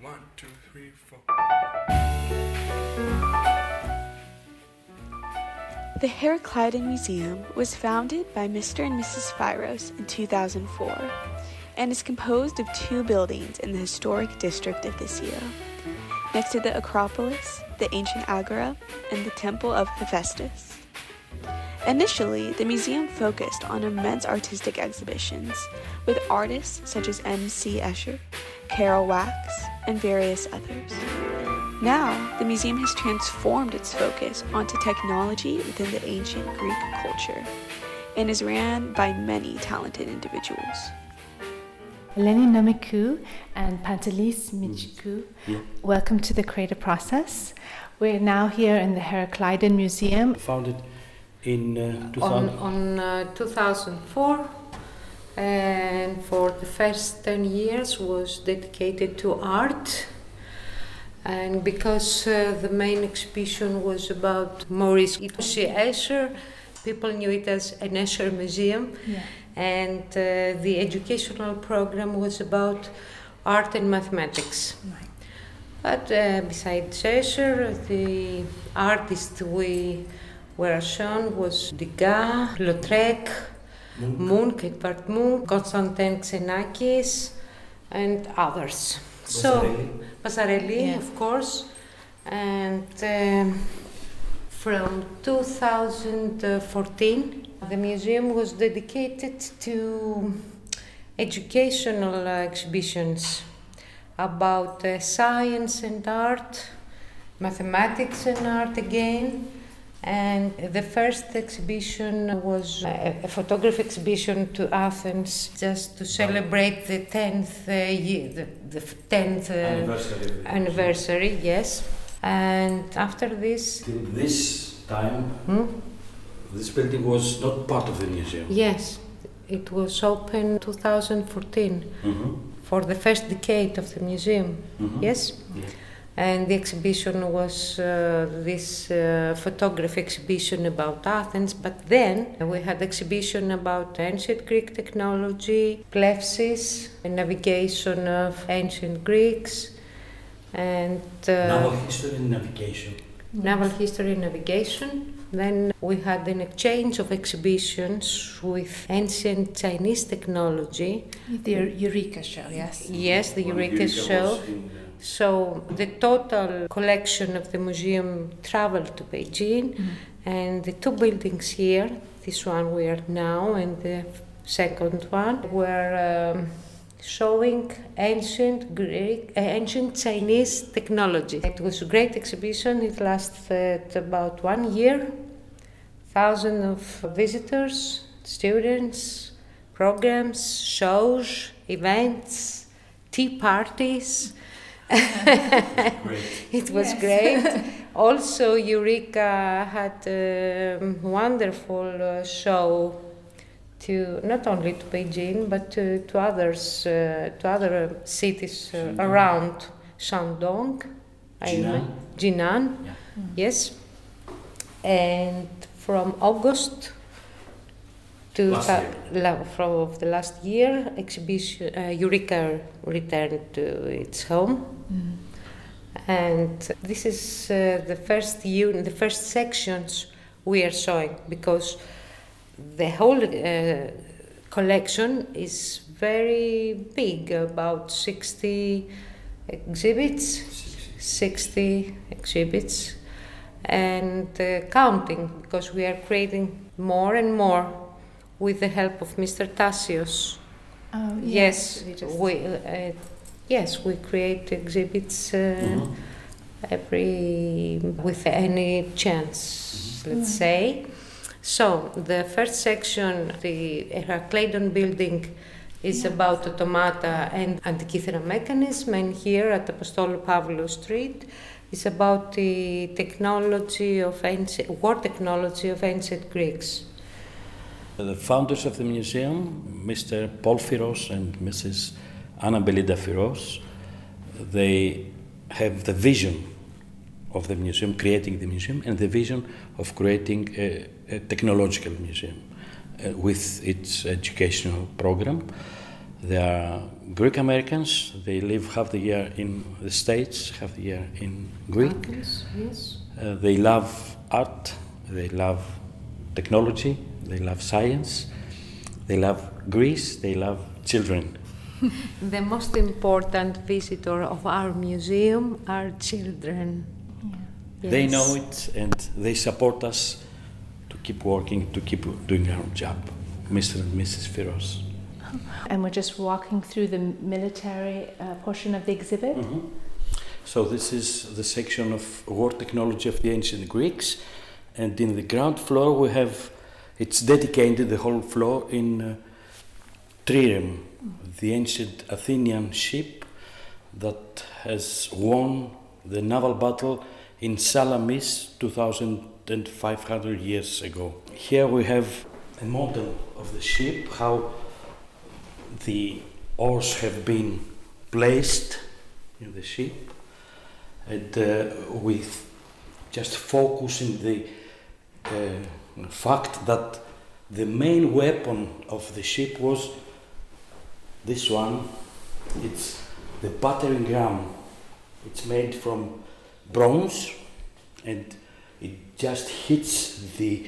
One, two, three, four. The Herakleidon Museum was founded by Mr. and Mrs. Firos in 2004 and is composed of two buildings in the historic district of Thissio, next to the Acropolis, the ancient Agora, and the Temple of Hephaestus. Initially, the museum focused on immense artistic exhibitions with artists such as M.C. Escher, Carol Wax, and various others. Now, the museum has transformed its focus onto technology within the ancient Greek culture and is ran by many talented individuals. Eleni Nomikou and Pantelis Mitsiou, Yeah. welcome to the Creative Process. We're now here in the Heraclidon Museum. Founded in uh, 2000. on, on uh, 2004 and for the first 10 years was dedicated to art and because uh, the main exhibition was about Maurice Itoshi Escher people knew it as an Escher museum Yeah. and uh, the educational program was about art and mathematics Right. but uh, besides Escher, the artists we were shown was Degas, Lautrec, Munch, Edvard Munch, Konstantin Xenakis, and others. So, Vasarely, Yeah. of course, and um, from 2014, the museum was dedicated to educational exhibitions about uh, science and art, mathematics and art again. And the first exhibition was a, a photography exhibition to Athens just to celebrate the 10th uh, year, the, the 10th uh, Anniversary. anniversary, yes. And after this, Till this time, hmm? this building was not part of the museum. yes, it was open 2014 Mhm. for the first decade of the museum, Mhm. yes? Yeah. And the exhibition was uh, this uh, photography exhibition about Athens, but then we had exhibition about ancient Greek technology, plepsis, and navigation of ancient Greeks, and uh, Naval history and navigation. naval history and navigation. Then we had an exchange of exhibitions with ancient Chinese technology. The Eureka show, yes. Yes, the When Eureka show. So the total collection of the museum traveled to Beijing, and the two buildings here, this one we are now, and the second one, were um, showing ancient Greek, uh, ancient Chinese technology. It was a great exhibition. It lasted about one year. Thousands of visitors, students, programs, shows, events, tea parties. It was great. also, Eureka had a wonderful uh, show to not only to Beijing but to, to others, uh, to other cities uh, around Shandong, Jinan. Jinan, Yeah. yes. And from August to la- from of the last year, exhibition uh, Eureka returned to its home. And this is uh, the first unit, the first sections we are showing because the whole uh, collection is very big, about 60 exhibits, 60 exhibits, and uh, counting because we are creating more and more with the help of Mr. Tassios. Oh, Yes, we we, uh, yes, we create exhibits uh, Mhm. every with any chance, let's say. So the first section, the Herakleidon building, is about automata and Antikythera mechanism, and here at Apostolou Pavlou Street is about the technology of ancient, war technology of ancient Greeks. The founders of the museum, Mr. Paul Firos and Mrs. Anna Belinda Firos, they have the vision of the museum, creating the museum, and the vision of creating a, a technological museum uh, with its educational program. They are Greek Americans. They live half the year in the States, half the year in Greek. Yes, yes. Uh, they love art, they love technology, they love science, they love Greece, they love children. The most important visitor of our museum are children. They Yes. know it and they support us to keep working, to keep doing our job, Mr. and Mrs. Firos. And we're just walking through the military uh, portion of the exhibit. So this is the section of war technology of the ancient Greeks, and in the ground floor we have it's dedicated the whole floor in uh, trireme, the ancient Athenian ship that has won the naval battle in Salamis 2,500 years ago. Here we have a model of the ship, how the oars have been placed in the ship and uh, with just focusing the uh, fact that the main weapon of the ship was this one it's the battering ram it's made from bronze and it just hits the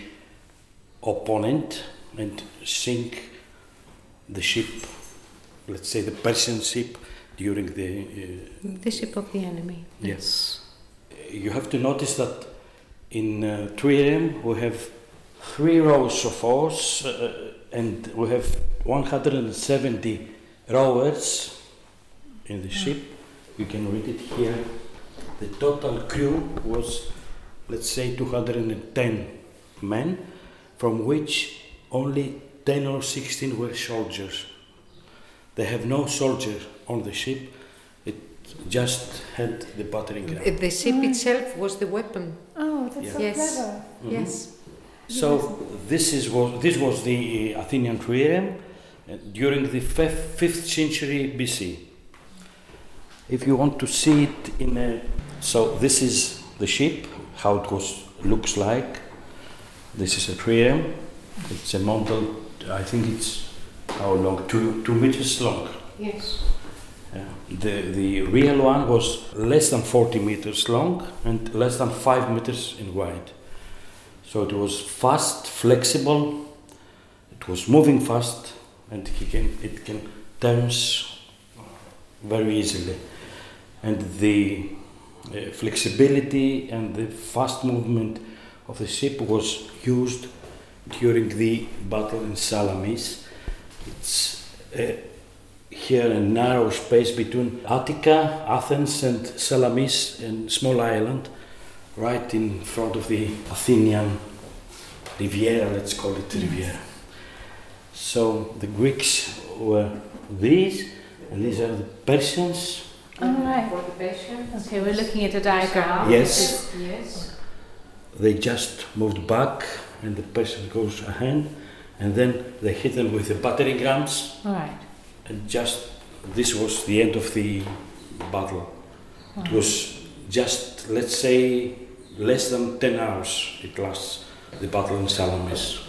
opponent and sink the ship let's say the persian ship during the uh, The ship of the enemy. Yes. You have to notice that in uh, Trireme we have three rows of oars uh, uh and we have 170 rowers in the ship. You can read it here. The total crew was, let's say, 210 men, from which only 10 or 16 were soldiers. They have no soldier on the ship. It just had the battering ram. The, the ship mm. itself was the weapon. Oh, that's Yeah. so Yes. clever. Yes. Mm-hmm. So this is was this was the uh, Athenian trireme uh, during the fifth, century BC. If you want to see it in a, so this is the ship, how it was looks like. This is a trireme. It's a model. I think it's how long? Two two meters long. Yes. The, the real one was less than 40 meters long and less than 5 meters in wide. So it was fast, flexible, it was moving fast, and he can, it can turns very easily. And the uh, flexibility and the fast movement of the ship was used during the battle in Salamis. It's uh, here a narrow space between Attica, Athens, and Salamis, a small island, right in front of the Athenian Riviera, let's call it Riviera. So the Greeks were these, and these are the Persians. All right. For the patients. Okay, we're looking at a diagram. Yes. Yes. They just moved back, and the Persian goes ahead, and then they hit them with the battering rams, All right. and just this was the end of the battle. It was just, let's say, less than 10 hours it lasts, the battle in Salamis.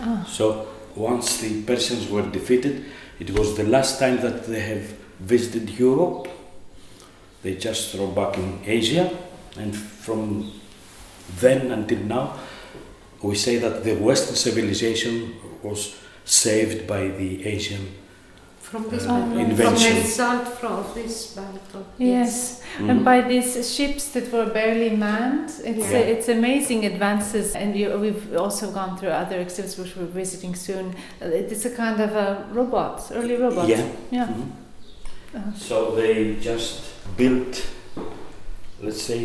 Oh. So once the Persians were defeated, it was the last time that they have visited Europe. They just throw back in Asia, and from then until now, we say that the Western civilization was saved by the Asian. From this Uh, battle. From invention. the result from this battle. Yes, Mhm. and by these ships that were barely manned, it's Yeah. it's amazing advances. And you, we've also gone through other exhibits which we're visiting soon. Uh, It's a kind of a robot, early robot. Yeah. Yeah. Mhm. Uh-huh. So they just built, let's say,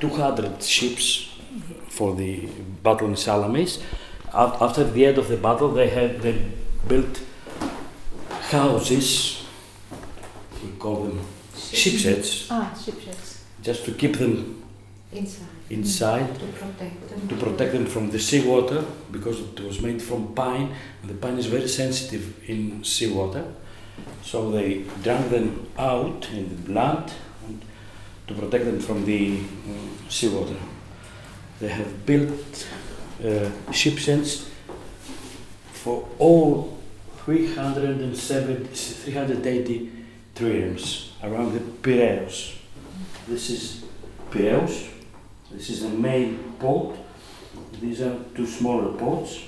200 ships for the battle in Salamis. After the end of the battle, they had they built houses. We call them shipsheds, Ah, ship ships. just to keep them Inside. inside To protect them. to protect them from the seawater because it was made from pine and the pine is very sensitive in seawater. So they drank them out in the and to protect them from the um, seawater. They have built uh, ship sheds for all 370, 380 triremes around the Piraeus. This is Piraeus. This is the main port. These are two smaller ports.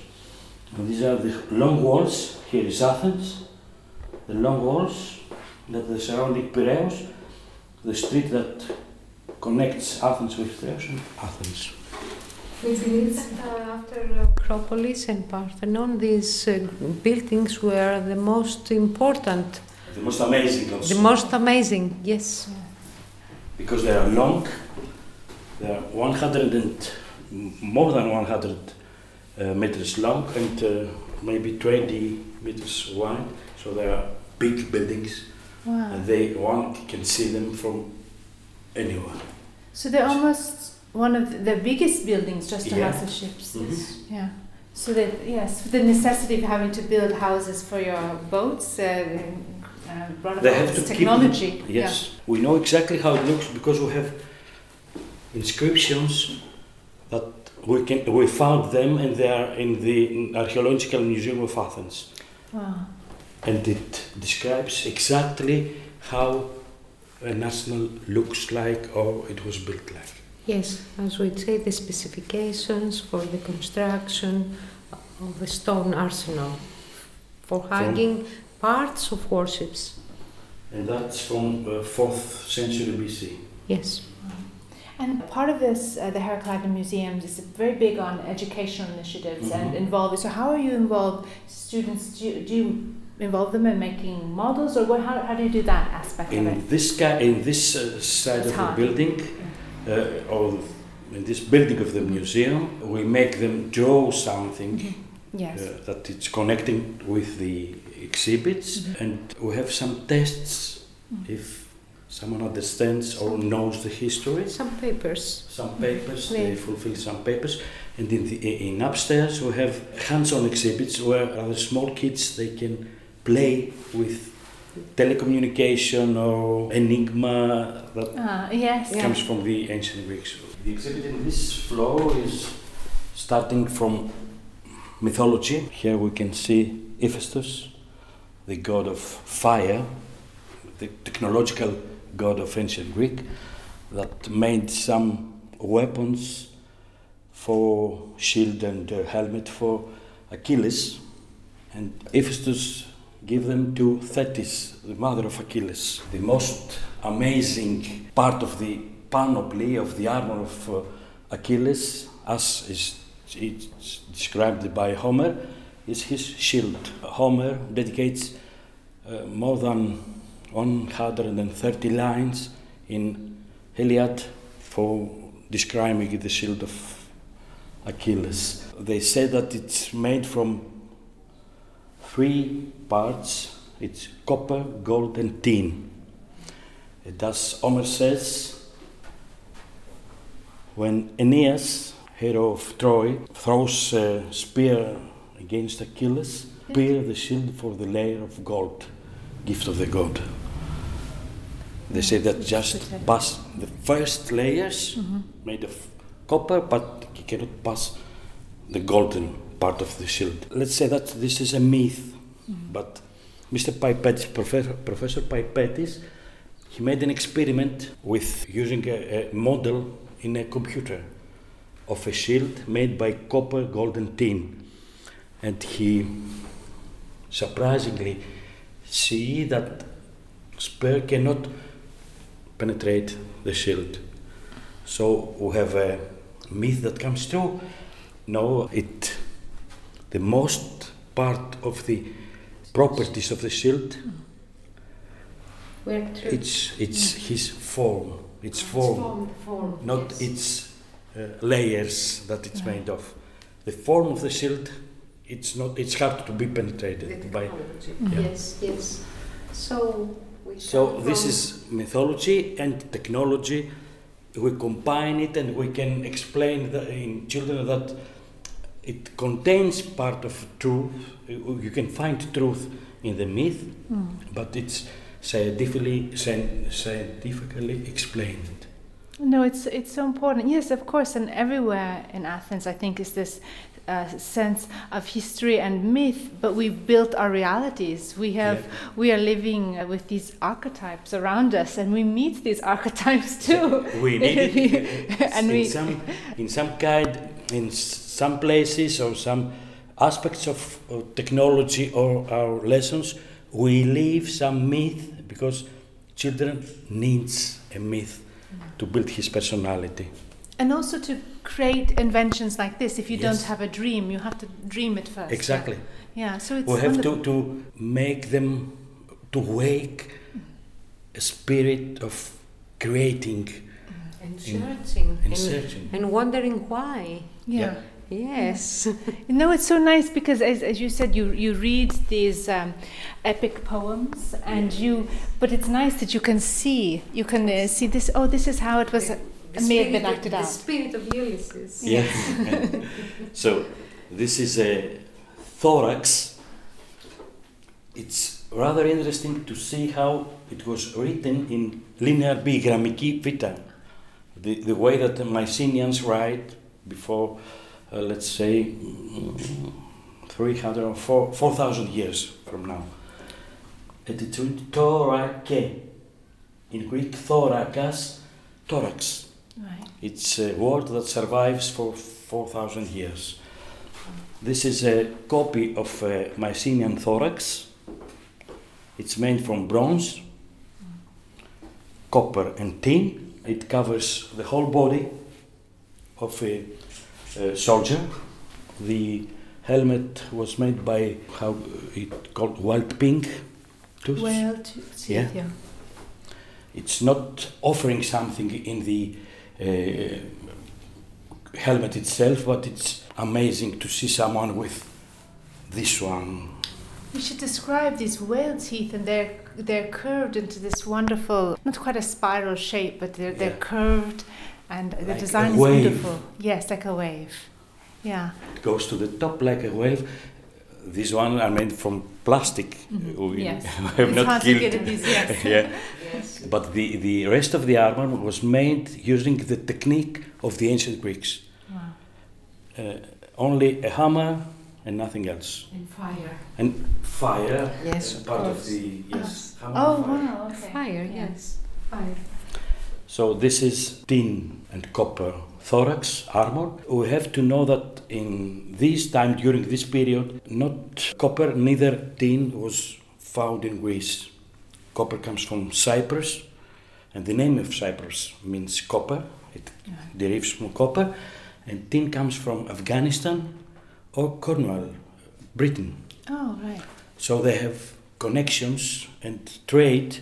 And these are the long walls. Here is Athens. The long walls that the surrounding Piraeus, the street that connects Athens with and Athens. We believe that uh, after Acropolis and Parthenon, these uh, buildings were the most important, The most amazing also. the most amazing, yes. because they are long. They are 100 and more than 100 uh, meters long and uh, maybe 20 meters wide. So they are big buildings, Wow. and they one can see them from anywhere. So they're almost one of the biggest buildings just to Yeah. house the ships. Mhm. Yeah. So that yes, the necessity of having to build houses for your boats uh, uh, brought They about have to this keep technology. Yes, we know exactly how it looks because we have inscriptions that we can we found them and they are in the archaeological museum of Athens. Wow. and it describes exactly how a national looks like or it was built like. Yes, as we say, the specifications for the construction of the stone arsenal for hanging parts of warships. And that's from uh, 4th century BC. Yes. And part of this, uh, the Herakleidon Museum is very big on educational initiatives and Mhm. involved. So how are you involved? Students, do you, do you involve them in making models, or what? How, how do you do that aspect of it? In this guy, in this uh, side It's of hard. the building, uh, or in this building of the museum, we make them draw something Yes. uh, that it's connecting with the exhibits, Mhm. and we have some tests Mm. if someone understands or knows the history. Some papers. some papers, Yeah. they fulfill some papers. And in, the, in upstairs we have hands-on exhibits where other small kids they can play with telecommunication or enigma that Ah, yes. comes from the ancient Greeks. The exhibit in this floor is starting from mythology. Here we can see Hephaestus, the god of fire, the technological god of ancient Greek, that made some weapons for shield and uh, helmet for Achilles, and Hephaestus gave them to Thetis, the mother of Achilles. The most amazing part of the panoply of the armor of uh, Achilles, as is it's described by Homer, is his shield. Homer dedicates uh, more than 130 lines in Iliad for describing the shield of Achilles. They say that it's made from three parts it's copper, gold, and tin. Does, Homer says, when Aeneas, hero of Troy, throws a spear against Achilles, spear the shield for the layer of gold, gift of the god. They say that just pass the first layers mm-hmm. made of copper, but you cannot pass the golden part of the shield. Let's say that this is a myth, but Mr. Pipetis, Professor, Professor Pipetis, he made an experiment with using a, a model in a computer of a shield made by copper, gold, and tin, and he surprisingly see that spear cannot penetrate the shield. So we have a myth that comes true. No, it the most part of the properties of the shield Were true. it's it's his form. It's form, form. not yes. its uh, layers that it's made of. The form of the shield, it's not. It's hard to be penetrated by. Yeah. Yes, yes. So we So this is mythology and technology. We combine it and we can explain in children that it contains part of truth. You can find truth in the myth, but it's scientifically scien- scientifically explained. No, it's it's so important. Yes, of course, and everywhere in Athens, I think is this uh, sense of history and myth, but we've built our realities. We have, Yeah. we are living with these archetypes around us, and we meet these archetypes too. we need it And in we- some in some kind in some places or some aspects of, of technology or our lessons we leave some myth because children needs a myth mm. to build his personality And also to create inventions like this. If you Yes. don't have a dream, you have to dream it first. exactly Yeah. So it's we have wonderful. to, to make them to wake a spirit of creating mm. Mm. And In- searching. and searching and wondering why. yeah. Yes. You know, it's so nice because, as, as you said, you, you read these um, epic poems, and you. But it's nice that you can see. You can uh, see this. Oh, this is how it was. The- uh, may have been acted the out. spirit of Ulysses. Yeah. so this is a thorax. It's rather interesting to see how it was written in linear B, grammiki vita, the, the way that the Mycenaeans write before, uh, let's say, mm, 300 or 4 4,000 years from now. And it's written thorake. In Greek, thorakas, thorax. Right. It's a word that survives for 4,000 years. This is a copy of a Mycenaean thorax. It's made from bronze, copper, and tin. It covers the whole body of a, a soldier. The helmet was made by how it called wild pink tooth. To Yeah. yeah. It's not offering something in the uh, helmet itself, but it's amazing to see someone with this one. We should describe these whale teeth, and they're they're curved into this wonderful, not quite a spiral shape, but they're they're curved, and the Like a design is wave. beautiful. Yes, like a wave. Yeah. It goes to the top like a wave. These ones are made from plastic. Mhm. We Yes. have it's not hard killed. to get in these. Yes. yeah. Yes. But the, the rest of the armor was made using the technique of the ancient Greeks. Wow. Uh, only a hammer and nothing else. And fire. And fire. Yes, uh, of part of course. the yes. hammer Oh and fire. wow. Okay. Fire, Yeah. yes. Fire. So this is tin and copper thorax armor. We have to know that in this time, during this period, not copper, neither tin was found in Greece. Copper comes from Cyprus, and the name of Cyprus means copper. It Yeah. derives from copper, and tin comes from Afghanistan or Cornwall, Britain. Oh right. So they have connections and trade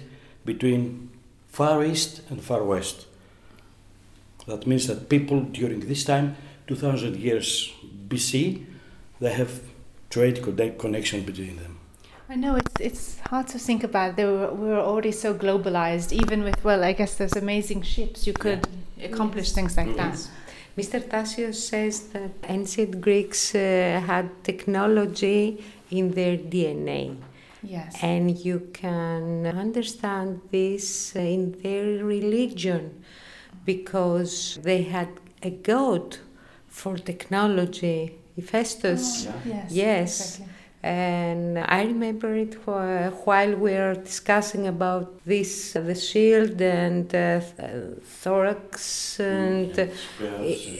between Far East and Far West. That means that people during this time, 2000 years BC, they have trade connection between them. I know it's it's hard to think about. They were, we were already so globalized, even with well, I guess those amazing ships. You could accomplish Yes. things like Mhm. that. Mr. Tassios says that ancient Greeks uh, had technology in their DNA. Yes. And you can understand this in their religion because they had a god for technology, Hephaestus. Oh, yes. Yes. Exactly. And I remember it wh- while we were discussing about this, uh, the shield and uh, th- thorax, and, uh,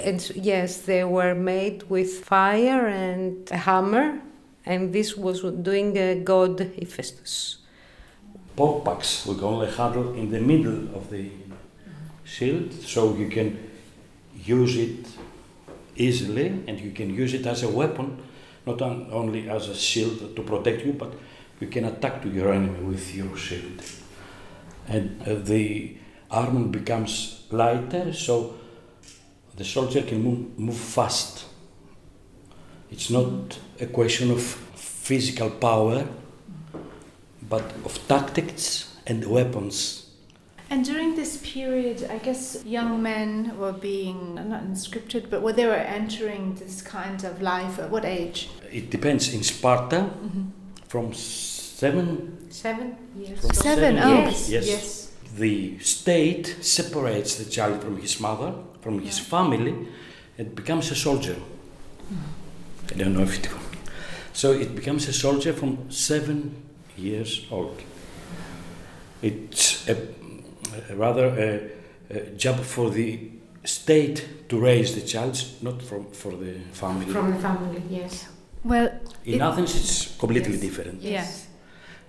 and yes, they were made with fire and a hammer, and this was doing uh, God Hephaestus. Porpax, we a handle in the middle of the shield, so you can use it easily and you can use it as a weapon, not on, only as a shield to protect you, but you can attack to your enemy with your shield. And uh, the armor becomes lighter, so the soldier can move, move fast. It's not a question of physical power, but of tactics and weapons. And during this period, I guess young men were being not conscripted, but where they were entering this kind of life. At what age? It depends. In Sparta, Mm-hmm. from seven, Seven years. From Seven. seven Oh, Yes, Yes. yes. the state separates the child from his mother, from his family, and becomes a soldier. I don't know if it. So it becomes a soldier from seven years old. It's a, a rather a, a job for the state to raise the child, not from for the family. From the family, yes. Well, In it- Athens, it's completely Yes. different. yes.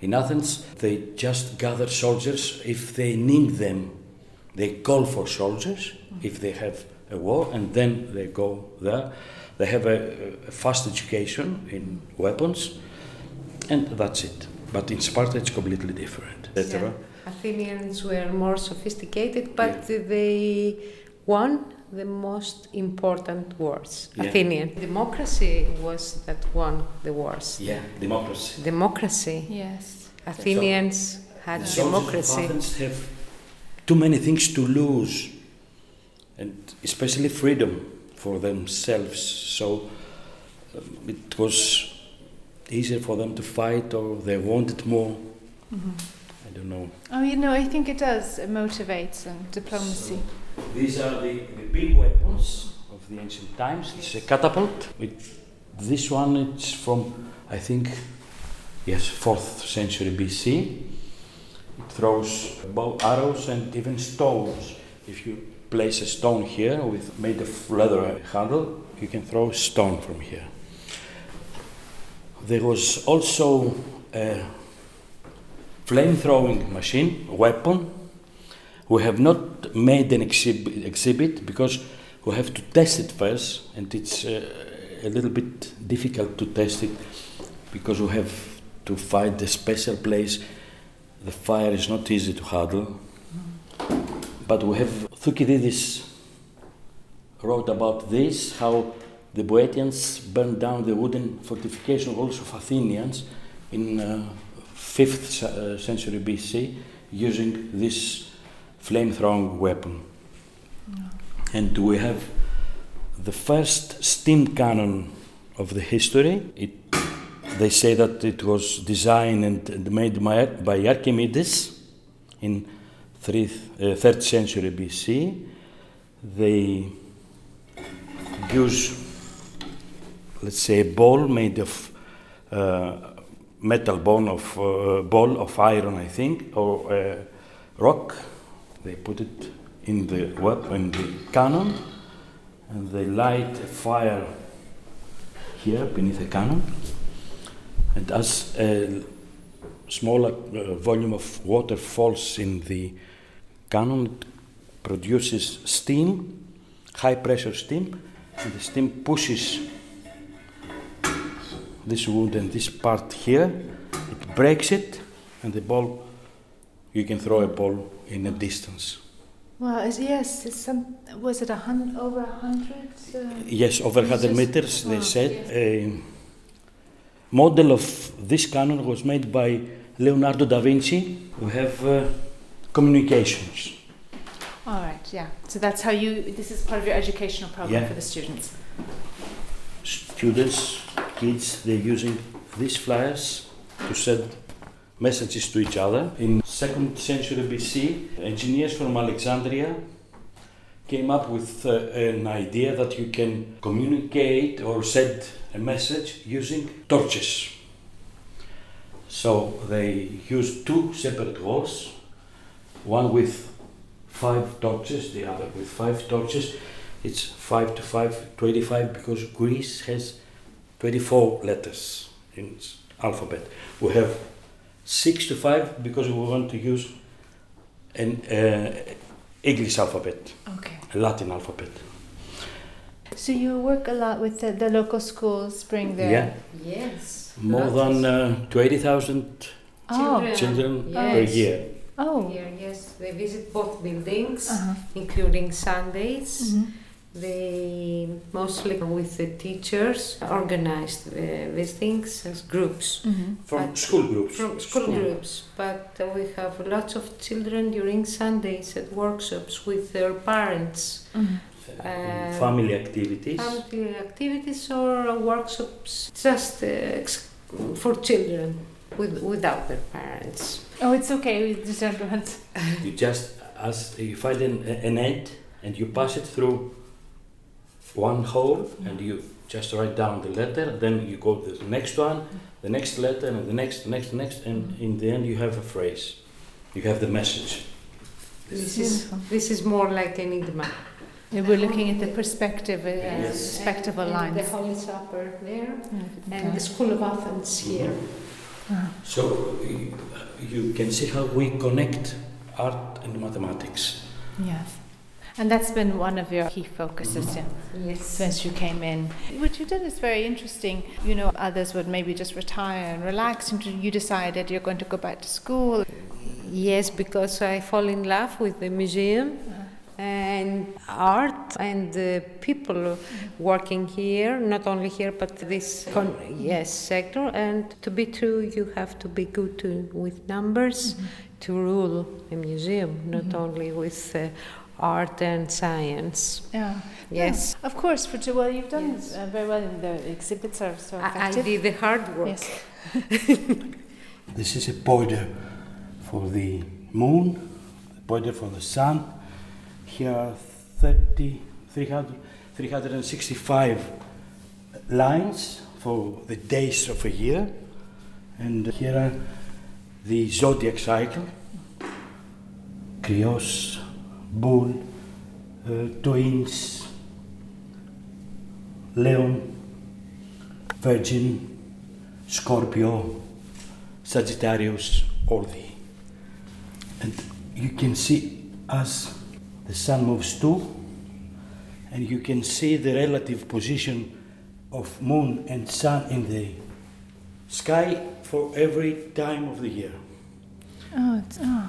In Athens, they just gather soldiers if they need them. They call for soldiers if they have a war, and then they go there. They have a, a fast education in weapons, and that's it. But in Sparta, it's completely different. etc. Athenians were more sophisticated, but they won the most important wars. Yeah. Athenian democracy was that won the wars. Yeah, democracy. Democracy. Yes. Athenians had The soldiers of democracy. Athens have too many things to lose, and especially freedom for themselves. So um, it was easier for them to fight, or they wanted more. I don't know. Oh, you know, I think it does. It motivates and diplomacy. These are the, the big weapons of the ancient times. It's a catapult. It, this one it's from, I think, yes, fourth century BC. It throws bow arrows and even stones. If you place a stone here with made of leather handle, you can throw a stone from here. There was also a flame-throwing machine, weapon, we have not made an exhib- exhibit because we have to test it first, and it's uh, a little bit difficult to test it because we have to find a special place. The fire is not easy to handle, but we have Thukydides wrote about this how the Boeotians burned down the wooden fortification walls of Athenians in uh, 5th uh, century BC using this flame-throwing weapon. And we have the first steam cannon of the history. It, they say that it was designed and, and made by, by Archimedes in 3rd, uh, 3rd century BC. They use, let's say, a ball made of uh, metal bone of uh, ball of iron, I think, or uh, rock. They put it in the weapon, the cannon, and they light a fire here beneath the cannon. And as a smaller uh, volume of water falls in the cannon, it produces steam, high pressure steam, and the steam pushes this wood and this part here, it breaks it, and the ball, you can throw a ball in a distance. Well, it's, yes, it's some. Was it a hun- over a hundred? Uh, Yes, over 100 meters, they wow, said. A model of this cannon was made by Leonardo da Vinci. We have uh, communications. all right, yeah. So that's how you. This is part of your educational program Yeah. for the students. Students, kids, they're using these flyers to send messages to each other. In second century BC, engineers from Alexandria came up with uh, an idea that you can communicate or send a message using torches. So they used two separate walls, one with five torches, the other with five torches. It's 5 to 5, 25 because Greece has 24 letters in its alphabet. We have 6 to 5 because we want to use an uh, English alphabet, Okay. a Latin alphabet. So you work a lot with the, the local schools, bring their. Yeah, Yes. more Lots. than uh, 20,000 Oh. children Yes. per year. Oh. Here, yes, they visit both buildings, Uh-huh. including Sundays. Mhm. They mostly with the teachers organized uh, these things as groups. Mhm. From But- school groups. From school groups, but uh, we have lots of children during Sundays at workshops with their parents, Mhm. Uh, family activities. family activities or workshops just uh, ex- for children with, without their parents. Oh, it's okay. We just don't want. You just as you find an, an egg and you pass it through one hole and you just write down the letter, then you go to the next one, the next letter, and the next, next, next, and in the end you have a phrase. You have the message. This is, this is more like an enigma. We're looking at the perspective, uh, Yes. perspective of And lines. The Holy Supper there, Yeah. and the School of Athens here. Ah. So you, you can see how we connect art and mathematics. Yes. And that's been one of your key focuses mm-hmm. yeah, Yes. since you came in. What you did is very interesting. You know, others would maybe just retire and relax, and you decided you're going to go back to school. Yes, because I fall in love with the museum uh-huh. and art and the people working here, not only here but this con- yes sector. And to be true, you have to be good to, with numbers to rule a museum, not only with uh, art and science. Yeah. Yes, Of course, for well, you've done Yes. uh, very well in the exhibits are so I, I did the hard work. Yes. This is a border for the moon, a border for the sun. Here are 30, 300, 365 lines for the days of a year. And here are the zodiac cycle Krios, Bull, uh, Twins, Leon, Virgin, Scorpio, Sagittarius, all the. And you can see as the sun moves too, and you can see the relative position of moon and sun in the sky for every time of the year. Oh, it's, oh.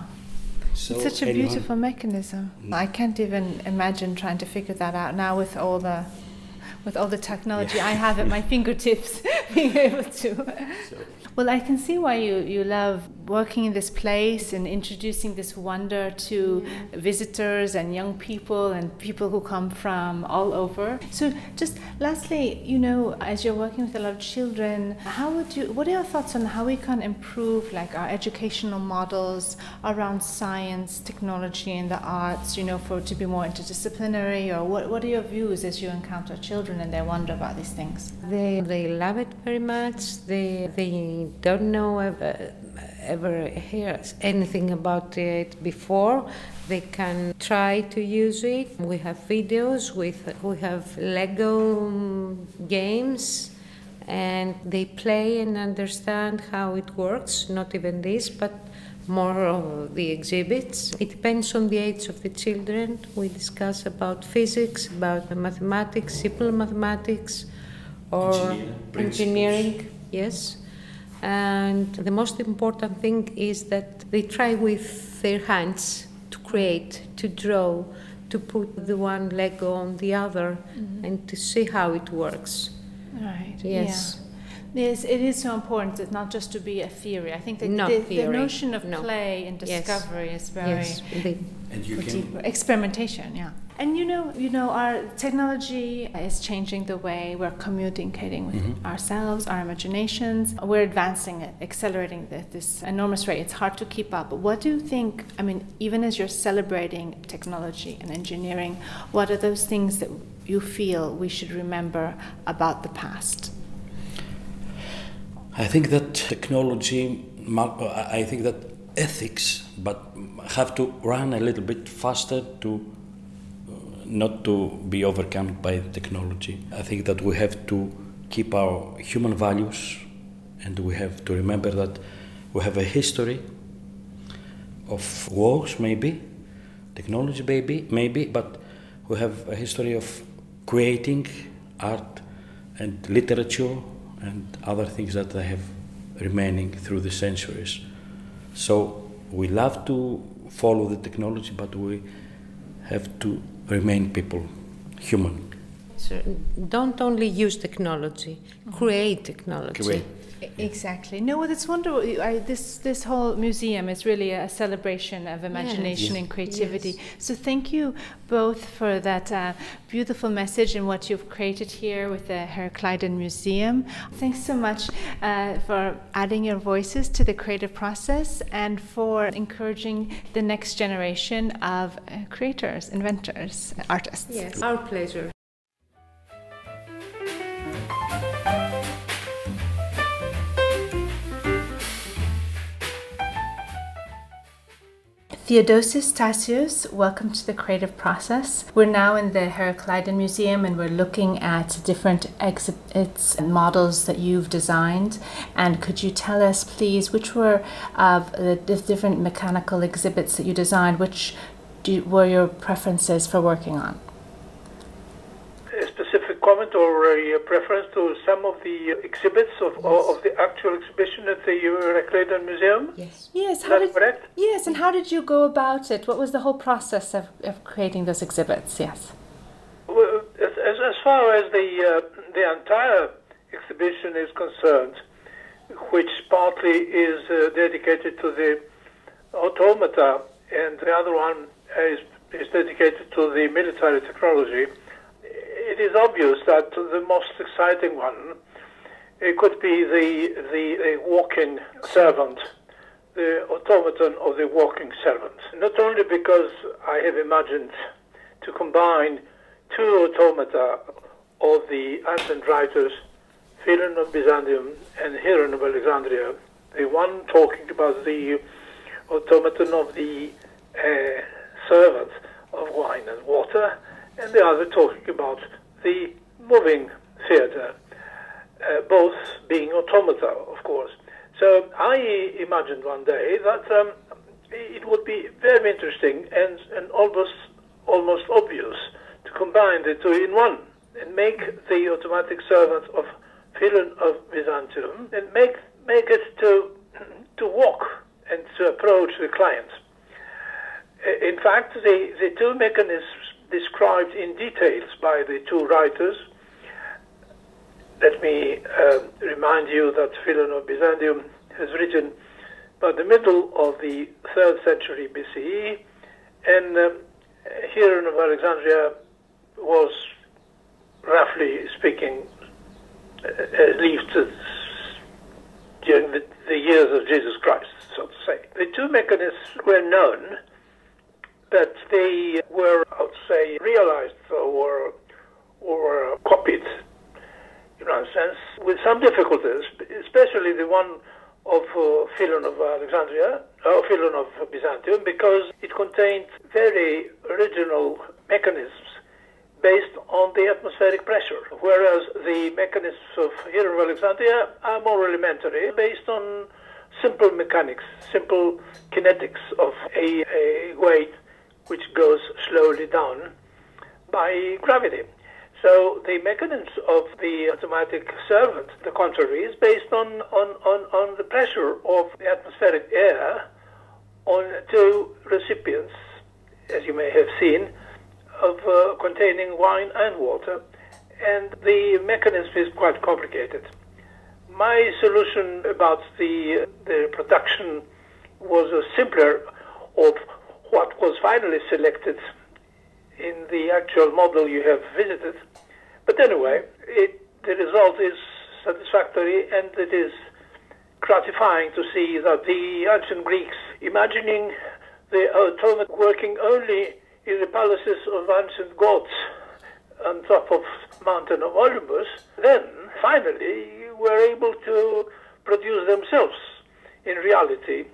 So it's such a anyone- beautiful mechanism. Mm. I can't even imagine trying to figure that out now with all the with all the technology I have at my fingertips, being able to. So- Well, I can see why you, you love working in this place and introducing this wonder to mm. visitors and young people and people who come from all over. So, just lastly, you know, as you're working with a lot of children, how would you? What are your thoughts on how we can improve, like our educational models around science, technology, and the arts? You know, for to be more interdisciplinary, or what? What are your views as you encounter children and they wonder about these things? They, they love it very much. They, they don't know ever, ever hear anything about it before. They can try to use it. We have videos with we have Lego um, games, and they play and understand how it works. Not even this, but more of the exhibits. It depends on the age of the children. We discuss about physics, about mathematics, simple mathematics, or Engineer engineering. Yes. And the most important thing is that they try with their hands to create, to draw, to put the one Lego on the other, mm-hmm. and to see how it works. Right. Yes. Yeah. Yes, it is so important. It's not just to be a theory. I think that Not the, the notion of no. play and Yes. discovery is very Yes. They, And you can deeper experimentation. Yeah. And you know, you know, our technology is changing the way we're communicating with Mhm. ourselves, our imaginations. We're advancing it, accelerating at this enormous rate. It's hard to keep up. But what do you think? I mean, even as you're celebrating technology and engineering, what are those things that you feel we should remember about the past? I think that technology, I think that ethics, but have to run a little bit faster to uh, not to be overcome by technology. I think that we have to keep our human values and we have to remember that we have a history of wars, maybe, technology, maybe, maybe, but we have a history of creating art and literature and other things that they have remaining through the centuries. So we love to follow the technology, but we have to remain people, human. so don't only use technology, create technology. Create. Exactly. No, well, it's wonderful. I, this this whole museum is really a celebration of imagination Yes. and creativity. Yes. So thank you both for that uh, beautiful message and what you've created here with the Herakleidon Museum. Thanks so much uh, for adding your voices to the creative process and for encouraging the next generation of uh, creators, inventors, artists. Yes, our pleasure. Theodosis Tassios, welcome to the creative process. We're now in the Herakleidon Museum and we're looking at different exhibits and models that you've designed. And could you tell us, please, which were uh, of the different mechanical exhibits that you designed, which do, were your preferences for working on? Or a preference to some of the exhibits of, yes. of the actual exhibition at the Herakleidon Museum? Yes. Yes. How did, correct? Yes, and how did you go about it? What was the whole process of, of creating those exhibits? Yes. Well, as, as far as the, uh, the entire exhibition is concerned, which partly is uh, dedicated to the automata and the other one is, is dedicated to the military technology, it is obvious that the most exciting one it could be the the, the walking servant, the automaton of the walking servant. Not only because I have imagined to combine two automata of the ancient writers, Philon of Byzantium and Hieron of Alexandria, the one talking about the automaton of the uh, servant of wine and water, and the other talking about the moving theatre, uh, both being automata, of course. So I imagined one day that um, it would be very interesting and, and almost almost obvious to combine the two in one and make the automatic servant of Philon of Byzantium and make make it to to walk and to approach the client. In fact, the, the two mechanisms described in details by the two writers. Let me uh, remind you that Philon of Byzantium has written about the middle of the third century BCE, and um, Hieron of Alexandria was, roughly speaking, uh, least during the, the years of Jesus Christ, so to say. The two mechanisms were known that they were, I would say, realized or, or copied, in a sense, with some difficulties, especially the one of uh, Philon of Alexandria, or Philon of Byzantium, because it contained very original mechanisms based on the atmospheric pressure, whereas the mechanisms of Hieron of Alexandria are more elementary, based on simple mechanics, simple kinetics of a, a weight which goes slowly down by gravity. So the mechanism of the automatic servant, the contrary, is based on, on, on, on the pressure of the atmospheric air on two recipients, as you may have seen, of uh, containing wine and water, and the mechanism is quite complicated. My solution about the the production was a simpler of what was finally selected in the actual model you have visited. But anyway, it, the result is satisfactory and it is gratifying to see that the ancient Greeks, imagining the automat working only in the palaces of ancient gods on top of mountain of Olympus, then finally were able to produce themselves in reality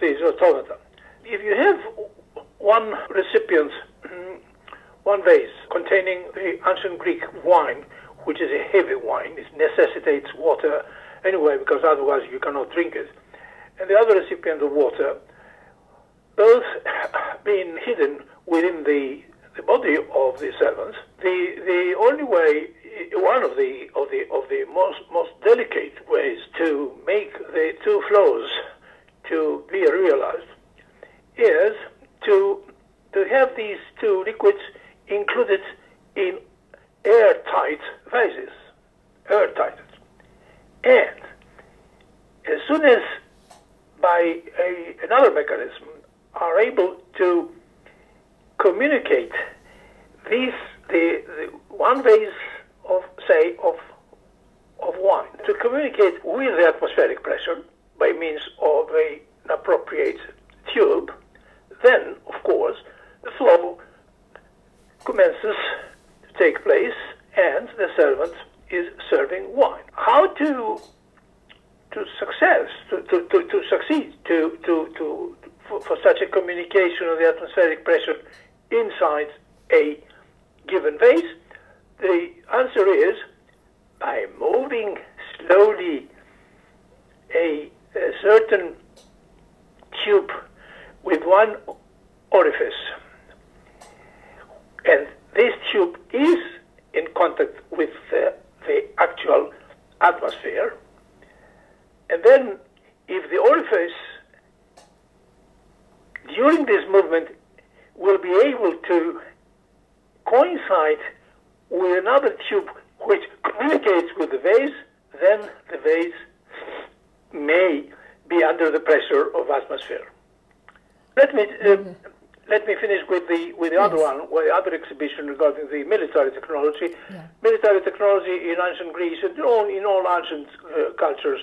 these automata. If you have one recipient, mm, one vase containing the ancient Greek wine, which is a heavy wine. It necessitates water anyway because otherwise you cannot drink it. And the other recipient of water, both being hidden within the, the body of the servants. The, the only way, one of the, of the, of the most, most delicate ways to make the two flows technology. Yeah. Military technology in ancient Greece and all, in all ancient uh, cultures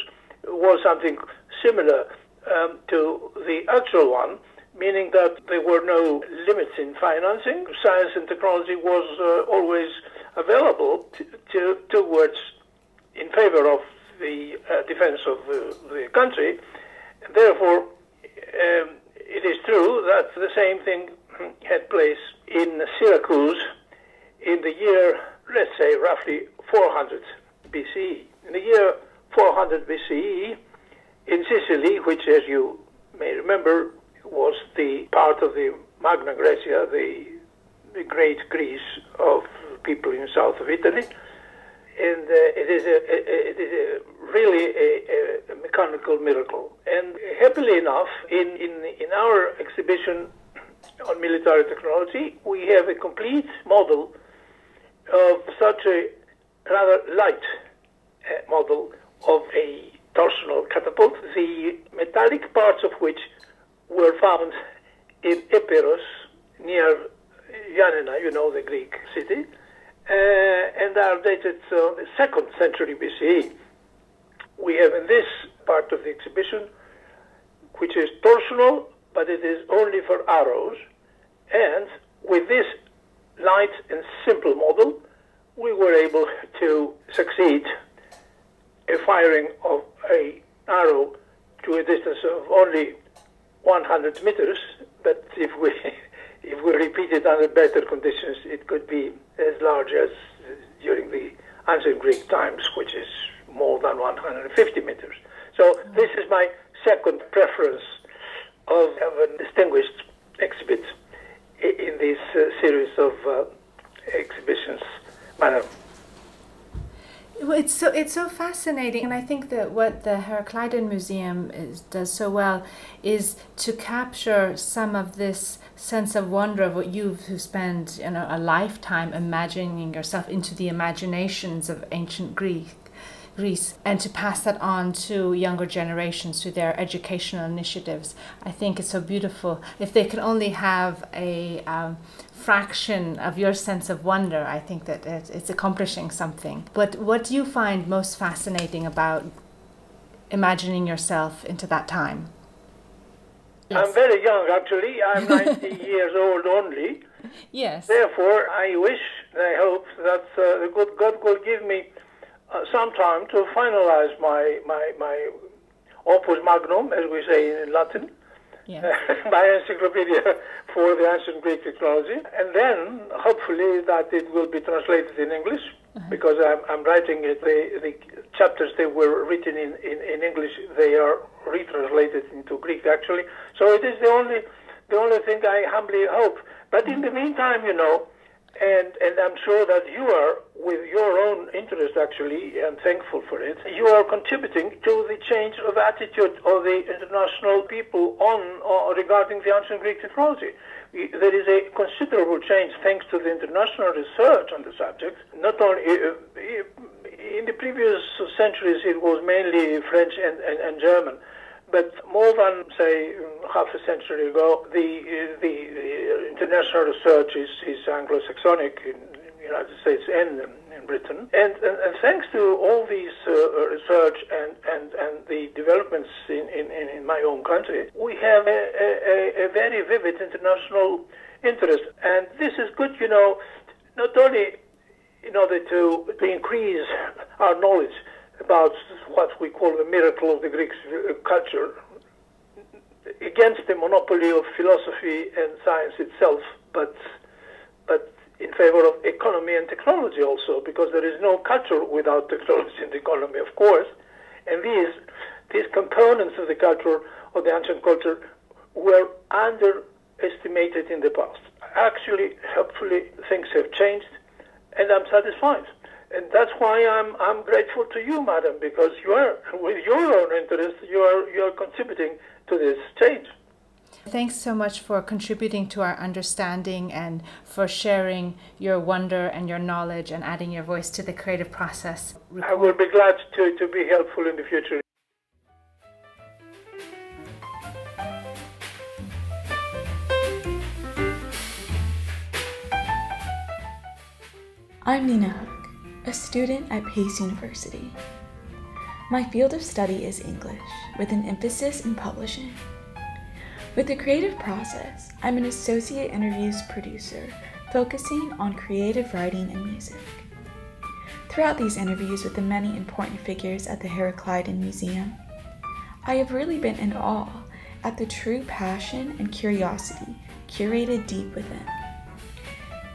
was something similar um, to the actual one, meaning that there were no limits in financing. Science and technology was uh, always available to, to, towards in favor of the uh, defense of the, the country. Therefore, um, it is true that the same thing had place in Syracuse in the year, let's say, roughly 400 BCE. In the year 400 BCE, in Sicily, which, as you may remember, was the part of the Magna Graecia, the, the great Greece of people in south of Italy, and uh, it is a, a, it is a really a, a, mechanical miracle. And happily enough, in, in in our exhibition on military technology, we have a complete model of such a rather light uh, model of a torsional catapult, the metallic parts of which were found in Epirus near Yanina, you know, the Greek city uh, and are dated to the second century BCE. We have in this part of the exhibition, which is torsional, but it is only for arrows, and with this light and simple model, we were able to succeed a firing of a arrow to a distance of only 100 meters, but if we if we repeat it under better conditions, it could be as large as during the ancient Greek times, which is more than 150 meters. So this is my second preference of, of a distinguished exhibit in this uh, series of uh, exhibitions. Madam. Well, It's so it's so fascinating, and I think that what the Herakleidon Museum is, does so well is to capture some of this sense of wonder of what you've spent you know a lifetime imagining yourself into the imaginations of ancient Greek. Greece and to pass that on to younger generations through their educational initiatives. I think it's so beautiful. If they can only have a um, fraction of your sense of wonder, I think that it's accomplishing something. But what do you find most fascinating about imagining yourself into that time? Yes. I'm very young, actually. I'm 90 years old only. Yes. Therefore, I wish, I hope that uh, the good God will give me uh, some time to finalize my, my, my opus magnum, as we say in Latin, yeah. my encyclopedia for the ancient Greek technology. And then, hopefully, that it will be translated in English. Uh-huh. Because I'm, I'm writing it, the, the chapters that were written in, in, in English, they are retranslated into Greek actually. So it is the only the only thing I humbly hope. But in the meantime, you know, and and I'm sure that you are, with your own interest actually, and thankful for it, you are contributing to the change of attitude of the international people on uh, regarding the ancient Greek technology. There is a considerable change thanks to the international research on the subject. Not only uh, in the previous centuries, it was mainly French and, and, and German. But more than, say, half a century ago, the, the, international research is, is Anglo-Saxonic in the United States and in Britain. And, and, and thanks to all these uh, research and, and, and the developments in, in, in my own country, we have a, a, a very vivid international interest. And this is good, you know, not only in order to, to increase our knowledge about what we call the miracle of the Greek culture, against the monopoly of philosophy and science itself, but but in favor of economy and technology also, because there is no culture without technology and economy, of course. And these these components of the culture of the ancient culture were underestimated in the past. Actually, hopefully, things have changed, and I'm satisfied. And that's why I'm I'm grateful to you, madam, because you are with your own interest, you are you are contributing to this change. Thanks so much for contributing to our understanding and for sharing your wonder and your knowledge and adding your voice to the creative process. I will be glad to, to be helpful in the future. I'm Nina Hook, a student at Pace University. My field of study is English, with an emphasis in publishing. With the creative process, I'm an associate interviews producer focusing on creative writing and music. Throughout these interviews with the many important figures at the Herakleidon Museum, I have really been in awe at the true passion and curiosity curated deep within.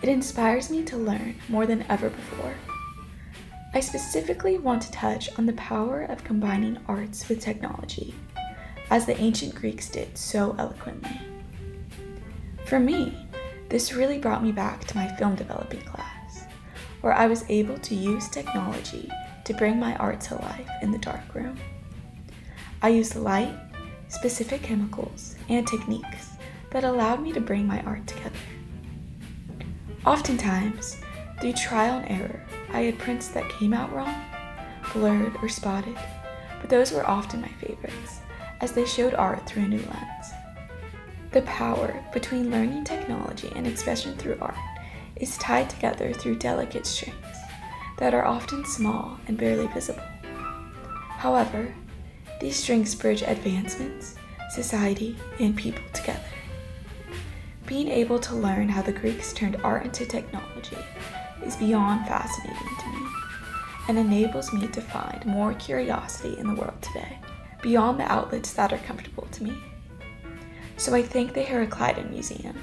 It inspires me to learn more than ever before. I specifically want to touch on the power of combining arts with technology as the ancient Greeks did so eloquently. For me, this really brought me back to my film developing class, where I was able to use technology to bring my art to life in the darkroom. I used light, specific chemicals, and techniques that allowed me to bring my art together. Oftentimes, through trial and error, I had prints that came out wrong, blurred, or spotted, but those were often my favorites as they showed art through a new lens. The power between learning technology and expression through art is tied together through delicate strings that are often small and barely visible. However, these strings bridge advancements, society, and people together. Being able to learn how the Greeks turned art into technology is beyond fascinating to me and enables me to find more curiosity in the world today beyond the outlets that are comfortable to me. So I thank the Herakleidon Museum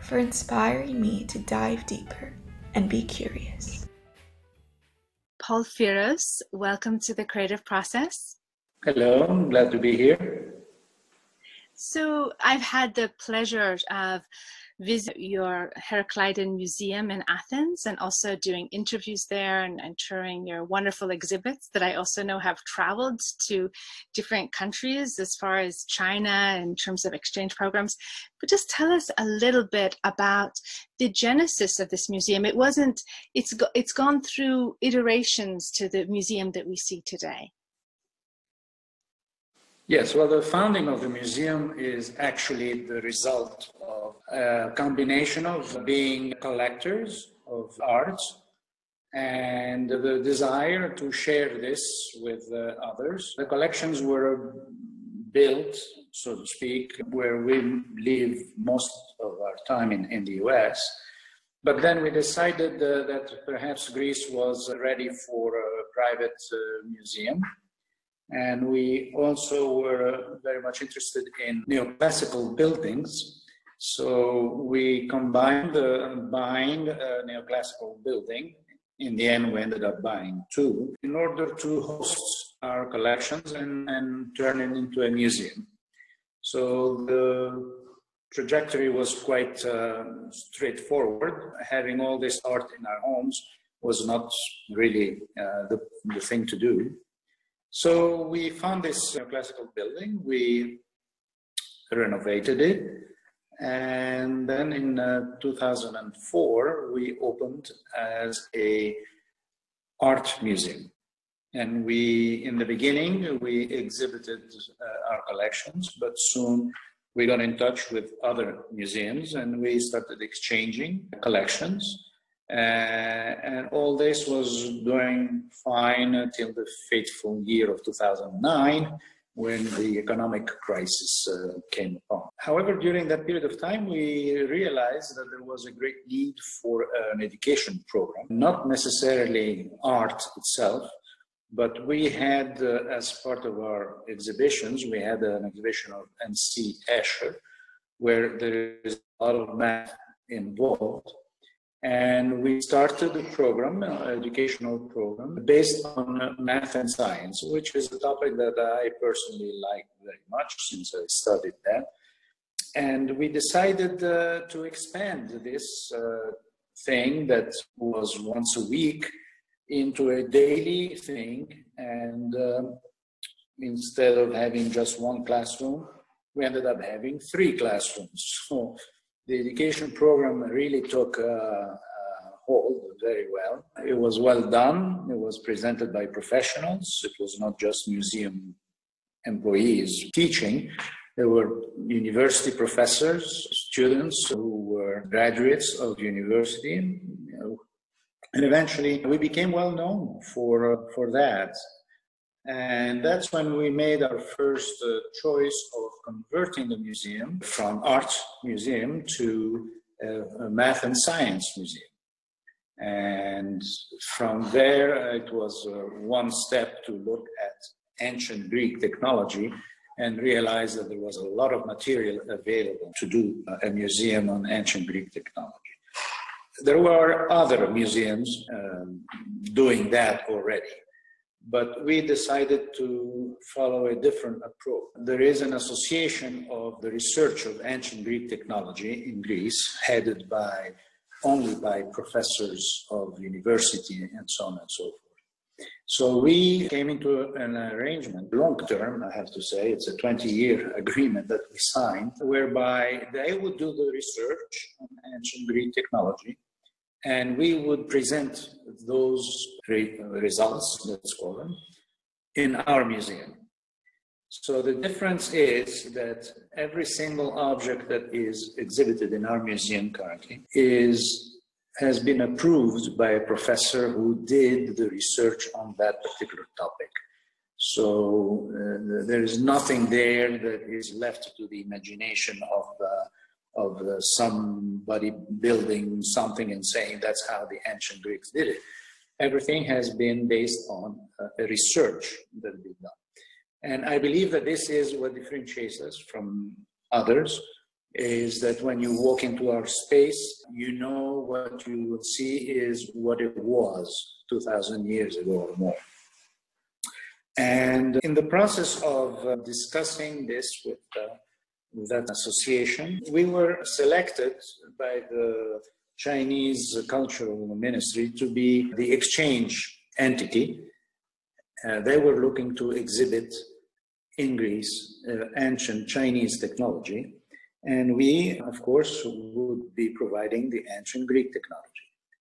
for inspiring me to dive deeper and be curious. Paul Firos, welcome to the creative process. Hello, I'm glad to be here. So I've had the pleasure of visit your Herakleidon Museum in Athens and also doing interviews there and, and, touring your wonderful exhibits that I also know have traveled to different countries as far as China in terms of exchange programs. But just tell us a little bit about the genesis of this museum. It wasn't, it's, it's gone through iterations to the museum that we see today. Yes, well, the founding of the museum is actually the result of a combination of being collectors of arts and the desire to share this with uh, others. The collections were built, so to speak, where we live most of our time in, in the US. But then we decided uh, that perhaps Greece was ready for a private uh, museum and we also were very much interested in neoclassical buildings. So we combined uh, buying a neoclassical building. In the end, we ended up buying two in order to host our collections and, and turn it into a museum. So the trajectory was quite uh, straightforward. Having all this art in our homes was not really uh, the, the thing to do. So we found this classical building, we renovated it, and then in uh, 2004 we opened as a art museum. And we, in the beginning, we exhibited uh, our collections, but soon we got in touch with other museums and we started exchanging collections. Uh, and all this was doing fine until the fateful year of 2009 when the economic crisis uh, came upon. However, during that period of time, we realized that there was a great need for an education program, not necessarily art itself, But we had, uh, as part of our exhibitions, we had an exhibition of MC Escher, where there is a lot of math involved. And we started a program, an educational program, based on math and science, which is a topic that I personally like very much since I studied that. And we decided uh, to expand this uh, thing that was once a week into a daily thing. And um, instead of having just one classroom, we ended up having three classrooms. So the education program really took uh, uh, hold very well. It was well done. It was presented by professionals. It was not just museum employees teaching. There were university professors, students who were graduates of university, and eventually we became well known for, for that. And that's when we made our first uh, choice of converting the museum from art museum to uh, a math and science museum. And from there, it was uh, one step to look at ancient Greek technology and realize that there was a lot of material available to do uh, a museum on ancient Greek technology. There were other museums um, doing that already, but we decided to follow a different approach. There is an association of the research of ancient Greek technology in Greece, headed by only by professors of university and so on and so forth. So we came into an arrangement, long term, I have to say, it's a 20 year agreement that we signed, whereby they would do the research on ancient Greek technology and we would present those re- results, let's call them, in our museum. So the difference is that every single object that is exhibited in our museum currently is has been approved by a professor who did the research on that particular topic. So uh, there is nothing there that is left to the imagination of the of somebody building something and saying that's how the ancient Greeks did it. Everything has been based on uh, a research that been done. And I believe that this is what differentiates us from others is that when you walk into our space, you know what you will see is what it was 2000 years ago or more. And in the process of uh, discussing this with uh, that association. We were selected by the Chinese Cultural Ministry to be the exchange entity. Uh, they were looking to exhibit in Greece uh, ancient Chinese technology, and we, of course, would be providing the ancient Greek technology.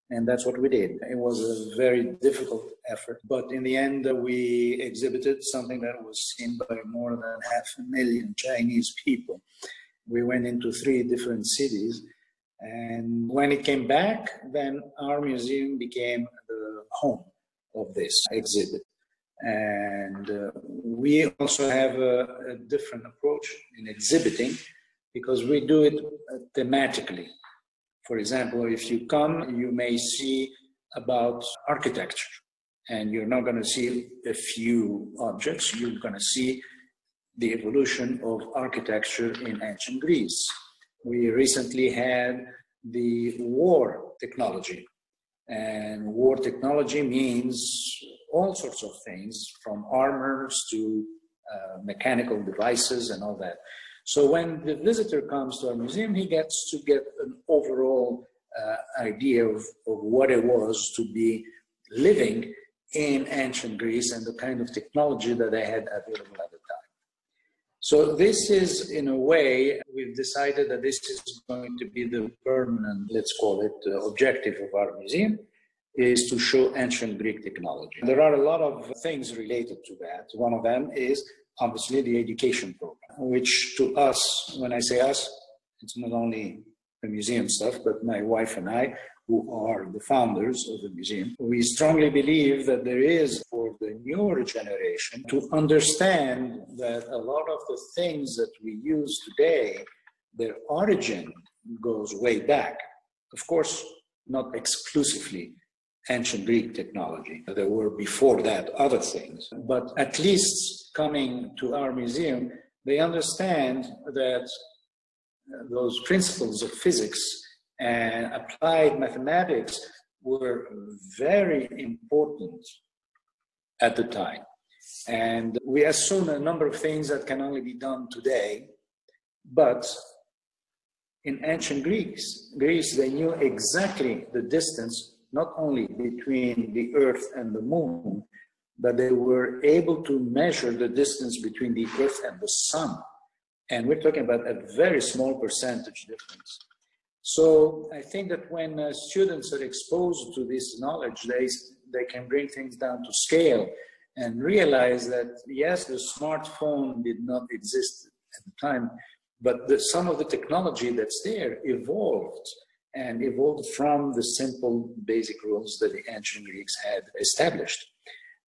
And that's what we did. It was a very difficult effort, but in the end, uh, we exhibited something that was seen by more than half a million Chinese people. We went into three different cities, and when it came back, then our museum became the home of this exhibit. And uh, we also have a, a different approach in exhibiting because we do it uh, thematically. For example, if you come, you may see about architecture, and you're not going to see a few objects, you're going to see the evolution of architecture in ancient Greece. We recently had the war technology, and war technology means all sorts of things from armors to uh, mechanical devices and all that. So when the visitor comes to our museum, he gets to get an overall uh, idea of, of what it was to be living in ancient Greece and the kind of technology that they had available at the time. So this is, in a way, we've decided that this is going to be the permanent, let's call it, uh, objective of our museum, is to show ancient Greek technology. There are a lot of things related to that. One of them is obviously the education program which to us, when I say us, it's not only the museum stuff, but my wife and I, who are the founders of the museum, we strongly believe that there is for the newer generation to understand that a lot of the things that we use today, their origin goes way back. Of course, not exclusively ancient Greek technology. There were before that other things. But at least coming to our museum, they understand that uh, those principles of physics and applied mathematics were very important at the time. And we assume a number of things that can only be done today, but in ancient Greece, Greece, they knew exactly the distance, not only between the earth and the moon, but they were able to measure the distance between the earth and the sun. And we're talking about a very small percentage difference. So I think that when uh, students are exposed to this knowledge, they, they can bring things down to scale and realize that yes, the smartphone did not exist at the time, but the, some of the technology that's there evolved and evolved from the simple basic rules that the ancient Greeks had established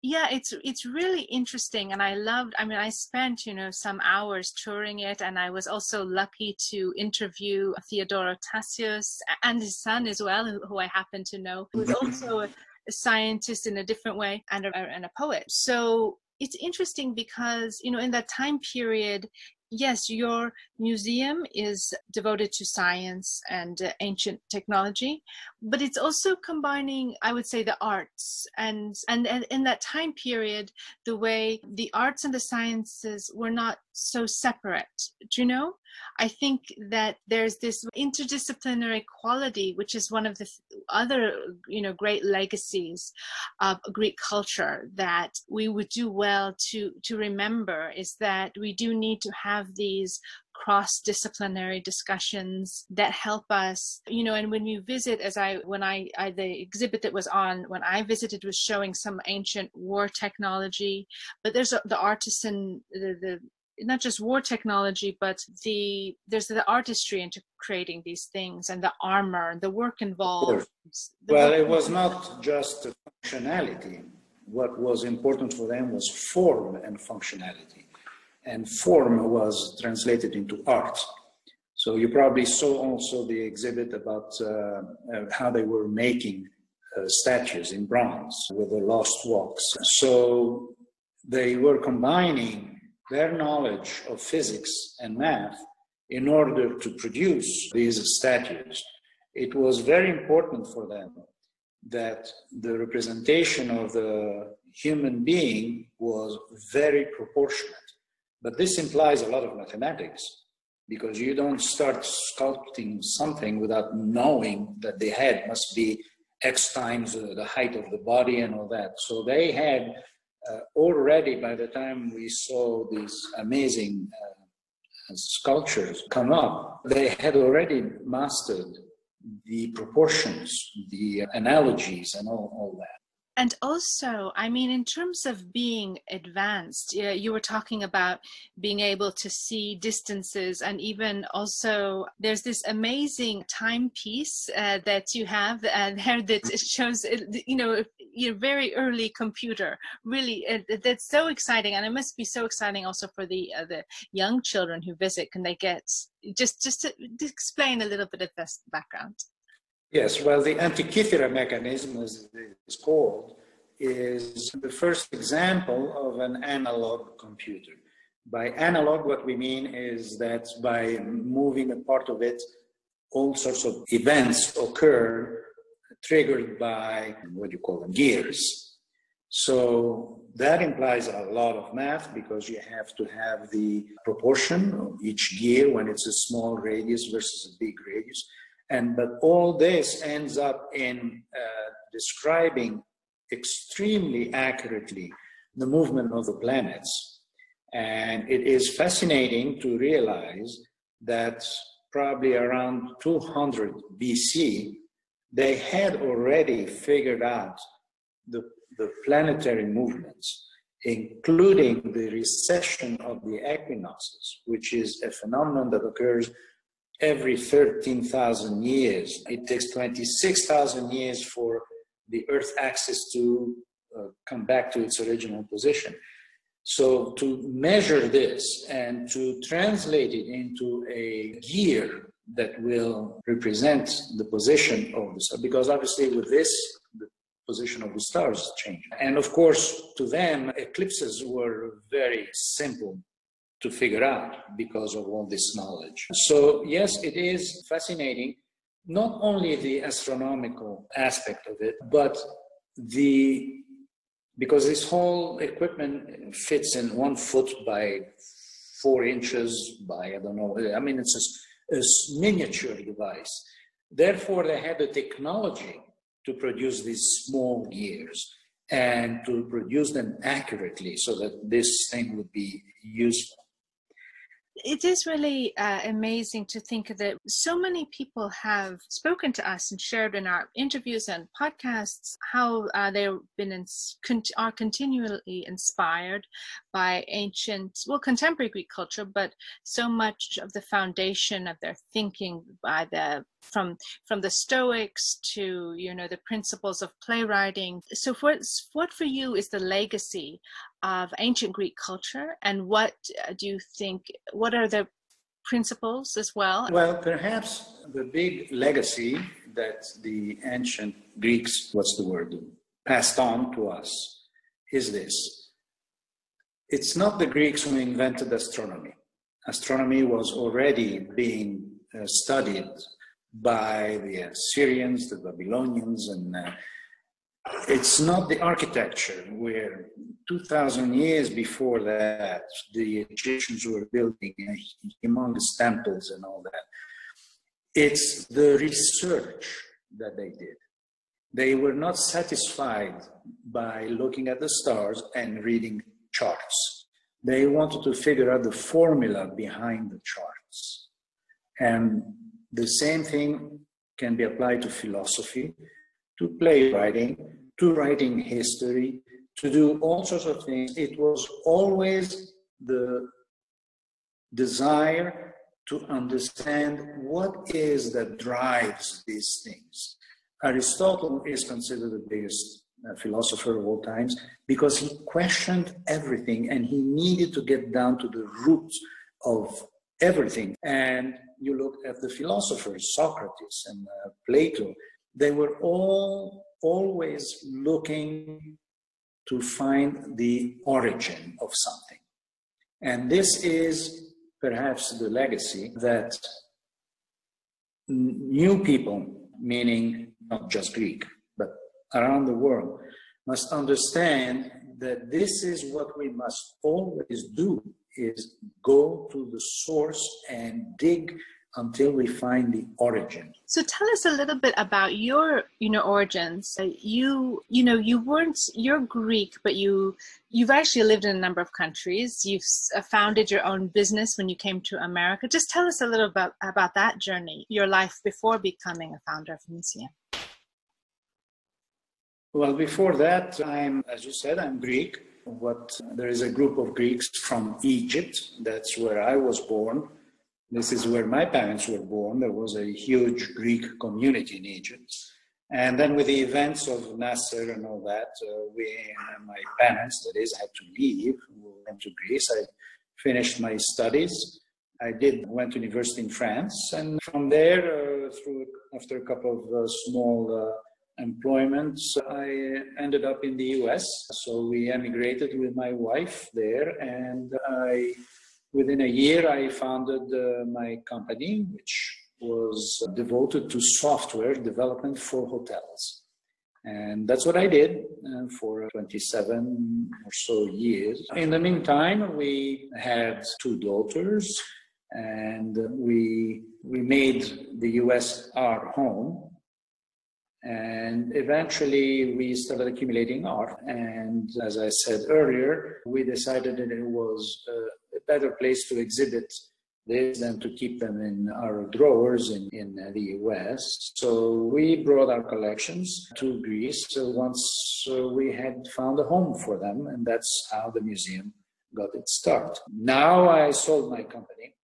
yeah it's it's really interesting and i loved i mean i spent you know some hours touring it and i was also lucky to interview Theodosis Tassios and his son as well who i happen to know who's also a, scientist in a different way and a, and a poet. So it's interesting because you know in that time period yes, your museum is devoted to science and uh, ancient technology, but it's also combining, I would say, the arts and, and and in that time period, the way the arts and the sciences were not so separate. Do you know? I think that there's this interdisciplinary quality, which is one of the other, you know, great legacies of Greek culture that we would do well to to remember is that we do need to have these cross-disciplinary discussions that help us you know and when you visit as i when I, I the exhibit that was on when i visited was showing some ancient war technology but there's a, the artisan the, the not just war technology, but the there's the artistry into creating these things and the armor, and the work involved. The well, work it was not just functionality. What was important for them was form and functionality, and form was translated into art. So you probably saw also the exhibit about uh, uh, how they were making uh, statues in bronze with the lost wax. So they were combining their knowledge of physics and math in order to produce these statues. It was very important for them that the representation of the human being was very proportionate. But this implies a lot of mathematics because you don't start sculpting something without knowing that the head must be X times the height of the body and all that. So they had already by the time we saw these amazing uh, sculptures come up, they had already mastered the proportions, the analogies, and all, all that and also i mean in terms of being advanced you were talking about being able to see distances and even also there's this amazing timepiece uh, that you have uh, there that shows uh, you know your very early computer. Really uh, that's so exciting and it must be so exciting also for the uh, the young children who visit. Can they get just just to, to explain a little bit of this background Yes, well, the Antikythera mechanism, as it's called, is the first example of an analog computer. By analog, what we mean is that by moving a part of it, all sorts of events occur triggered by what you call them gears. So that implies a lot of math because you have to have the proportion of each gear when it's a small radius versus a big radius. And but all this ends up in uh, describing extremely accurately the movement of the planets. And it is fascinating to realize that probably around 200 BC, they had already figured out the, the planetary movements, including the precession of the equinoxes, which is a phenomenon that occurs every 13,000 years. It takes 26,000 years for the Earth axis to uh, come back to its original position. So to measure this and to translate it into a gear that will represent the position of the sun, because obviously with this, the position of the stars changed. And of course, to them, eclipses were very simple to figure out because of all this knowledge. So, yes, it is fascinating, not only the astronomical aspect of it, but the because this whole equipment fits in one foot by four inches by I don't know. I mean, it's a, a miniature device. Therefore, they had the technology to produce these small gears and to produce them accurately so that this thing would be useful it is really uh, amazing to think that so many people have spoken to us and shared in our interviews and podcasts how uh, they've been in, are continually inspired by ancient, well, contemporary Greek culture, but so much of the foundation of their thinking by the from from the Stoics to you know the principles of playwriting. So, what what for you is the legacy of ancient Greek culture, and what uh, do you think? What are the principles as well? Well, perhaps the big legacy that the ancient Greeks, what's the word, passed on to us is this. It's not the Greeks who invented astronomy. Astronomy was already being uh, studied by the Assyrians, the Babylonians, and uh, it's not the architecture where 2000 years before that the Egyptians were building humongous temples and all that. It's the research that they did. They were not satisfied by looking at the stars and reading charts. They wanted to figure out the formula behind the charts. And the same thing can be applied to philosophy, to playwriting, to writing history, to do all sorts of things. It was always the desire to understand what is that drives these things. Aristotle is considered the biggest uh, philosopher of all times because he questioned everything and he needed to get down to the roots of everything. And you look at the philosophers, Socrates and uh, Plato, they were all always looking to find the origin of something. And this is perhaps the legacy that new people, meaning not just Greek, but around the world, must understand that this is what we must always do is go to the source and dig until we find the origin. So tell us a little bit about your, you know, origins. Uh, you, you know, you weren't you're Greek, but you you've actually lived in a number of countries. You've uh, founded your own business when you came to America. Just tell us a little bit about that journey, your life before becoming a founder of museum. Well, before that, I'm, as you said, I'm Greek what there is a group of Greeks from Egypt. That's where I was born. This is where my parents were born. There was a huge Greek community in Egypt. And then with the events of Nasser and all that, uh, we, uh, my parents, that is, had to leave, went to Greece. I finished my studies. I did went to university in France, and from there, uh, through after a couple of uh, small uh, employment, I ended up in the US. So we emigrated with my wife there, and I, within a year, I founded uh, my company, which was devoted to software development for hotels. And that's what I did uh, for 27 or so years. In the meantime, we had two daughters and we, we made the US our home and eventually we started accumulating art. And as I said earlier, we decided that it was a better place to exhibit this than to keep them in our drawers in, in the US. So we brought our collections to Greece once uh, we had found a home for them. And that's how the museum got its start. Now I sold my company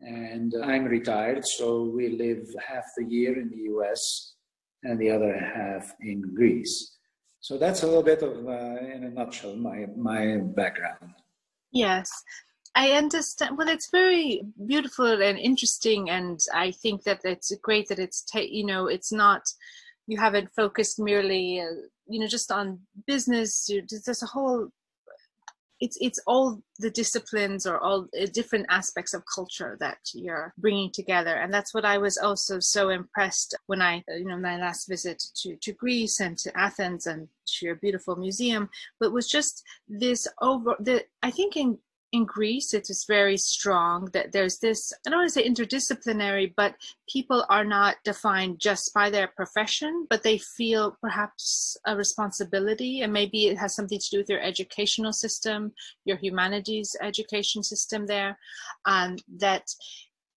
and I'm retired. So we live half the year in the US and the other half in Greece. So that's a little bit of, uh, in a nutshell, my, my background. Yes. I understand. Well, it's very beautiful and interesting, and I think that it's great that it's ta- you know it's not you haven't focused merely, uh, you know, just on business. There's a whole it's it's all the disciplines or all uh, different aspects of culture that you're bringing together and that's what i was also so impressed when i uh, you know my last visit to to greece and to athens and to your beautiful museum but was just this over the i think in in Greece, it is very strong that there's this, I don't want to say interdisciplinary, but people are not defined just by their profession, but they feel perhaps a responsibility. And maybe it has something to do with your educational system, your humanities education system there, um, that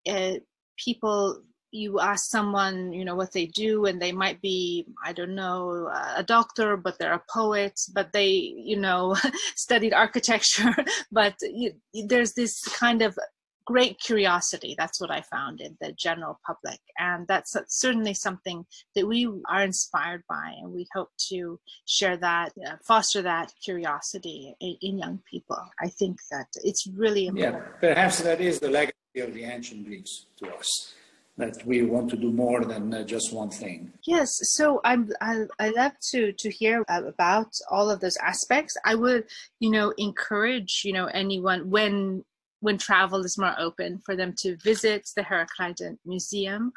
uh, people you ask someone you know what they do and they might be i don't know a doctor but they're a poet but they you know studied architecture. But you, there's this kind of great curiosity that's what i found in the general public. And that's certainly something that we are inspired by and we hope to share that uh, foster that curiosity in, in, young people. I think that it's really important. yeah perhaps that is the legacy of the ancient greeks to us that we want to do more than uh, just one thing. Yes, so I'm I, I love to to hear about all of those aspects. I would, you know, encourage you know anyone when when travel is more open for them to visit the Herakleidon Museum,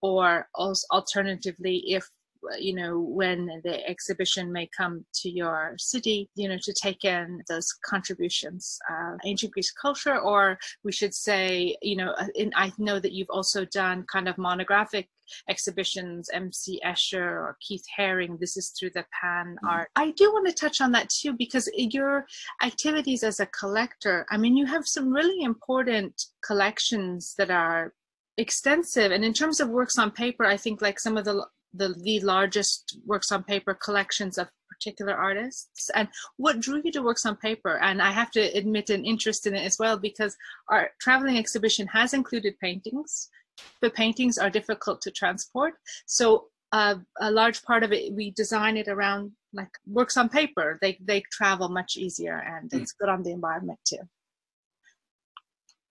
or also alternatively, if you know, when the exhibition may come to your city, you know, to take in those contributions of ancient Greek culture, or we should say, you know, uh, in, I know that you've also done kind of monographic exhibitions, MC Escher or Keith Haring. This is through the Pan mm-hmm. Art. I do want to touch on that too, because your activities as a collector, I mean, you have some really important collections that are extensive and in terms of works on paper i think like some of the the, the largest works on paper collections of particular artists. And what drew you to works on paper? And i have to admit an interest in it as well because our traveling exhibition has included paintings but paintings are difficult to transport. So uh, a large part of it we design it around like works on paper. They they travel much easier and it's good on the environment too.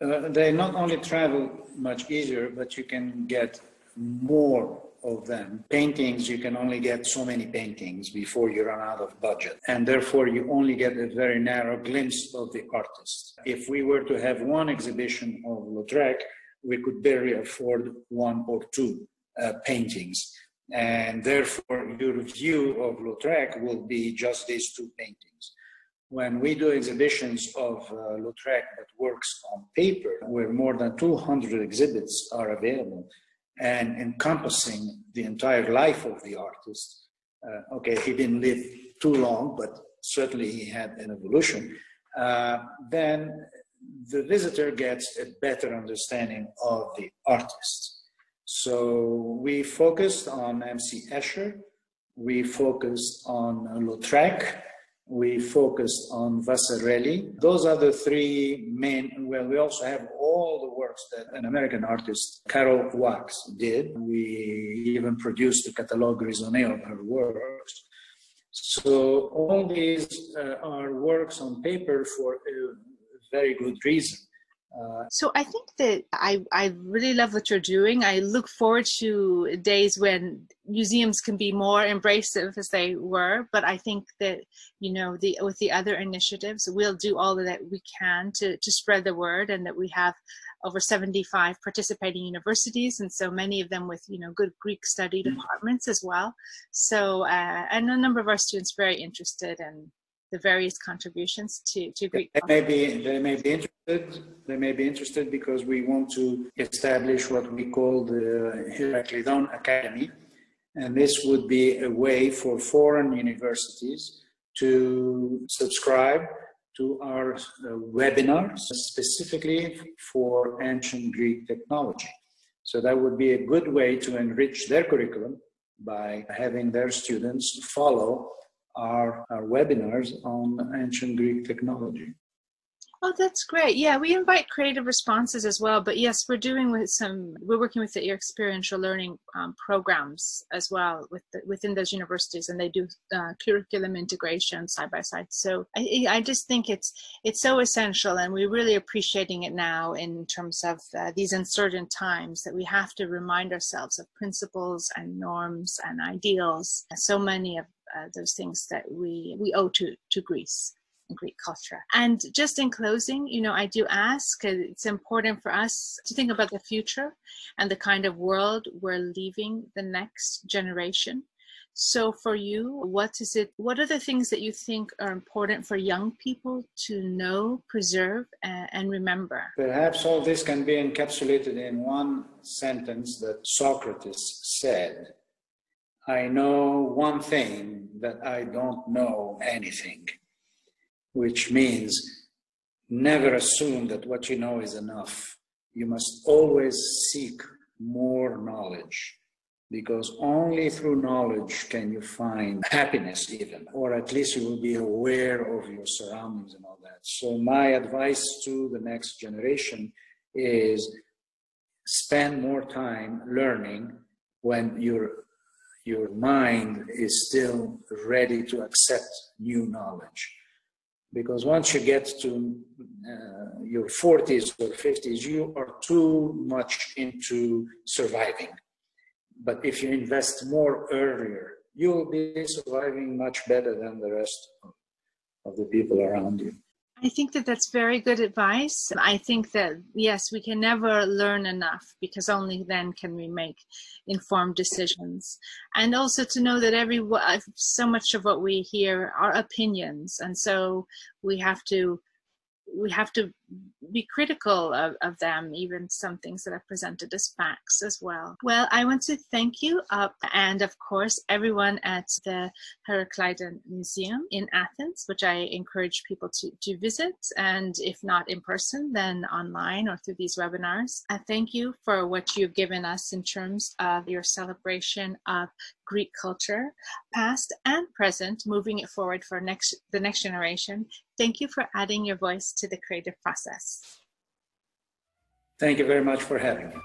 Uh, they not only travel much easier but you can get more of them. Paintings, you can only get so many paintings before you run out of budget. And therefore, you only get a very narrow glimpse of the artist. If we were to have one exhibition of Lautrec, we could barely afford one or two uh, paintings. And therefore, your view of Lautrec will be just these two paintings. When we do exhibitions of uh, Lautrec that works on paper, where more than 200 exhibits are available, and encompassing the entire life of the artist. Uh, okay, he didn't live too long, but certainly he had an evolution. Uh, then the visitor gets a better understanding of the artist. So we focused on MC Escher, we focused on Lautrec, we focused on Vasarely. Those are the three main, well, we also have all the works that an American artist, Carol Wax, did. We even produced a catalogue raisonné of her works. So all these uh, are works on paper for a very good reason. Uh, so I think that I, I really love what you're doing. I look forward to days when museums can be more embracive as they were. But I think that you know the with the other initiatives, we'll do all that we can to to spread the word, and that we have over 75 participating universities, and so many of them with you know good Greek study mm-hmm. departments as well. So uh, and a number of our students very interested in the various contributions to, to Greek. They may be they may be interested. They may be interested because we want to establish what we call the Herakleidon Academy, and this would be a way for foreign universities to subscribe to our uh, webinars specifically for ancient Greek technology. So that would be a good way to enrich their curriculum by having their students follow our, our webinars on ancient Greek technology. Oh, that's great. Yeah, we invite creative responses as well. But yes, we're doing with some, we're working with the experiential learning um, programs as well with the, within those universities, and they do uh, curriculum integration side by side. So I, I just think it's it's so essential, and we're really appreciating it now in terms of uh, these uncertain times that we have to remind ourselves of principles and norms and ideals. So many of uh, those things that we we owe to to Greece. And Greek culture. And just in closing, you know, I do ask, it's important for us to think about the future and the kind of world we're leaving the next generation. So for you, what is it, what are the things that you think are important for young people to know, preserve, and, and remember? Perhaps all this can be encapsulated in one sentence that Socrates said I know one thing that I don't know anything which means never assume that what you know is enough. You must always seek more knowledge because only through knowledge can you find happiness, even, or at least you will be aware of your surroundings and all that. So, my advice to the next generation is spend more time learning when your your mind is still ready to accept new knowledge because once you get to uh, your 40s or 50s, you are too much into surviving. But if you invest more earlier, you will be surviving much better than the rest of the people around you. I think that that's very good advice. I think that, yes, we can never learn enough because only then can we make informed decisions. And also to know that every, uh, so much of what we hear are opinions. And so we have to we have to be critical of, of them, even some things that are presented as facts as well. Well, I want to thank you, uh, and of course, everyone at the Herakleidon Museum in Athens, which I encourage people to, to visit, and if not in person, then online or through these webinars. I thank you for what you've given us in terms of your celebration of Greek culture, past and present, moving it forward for next the next generation. Thank you for adding your voice to the creative process. Thank you very much for having me.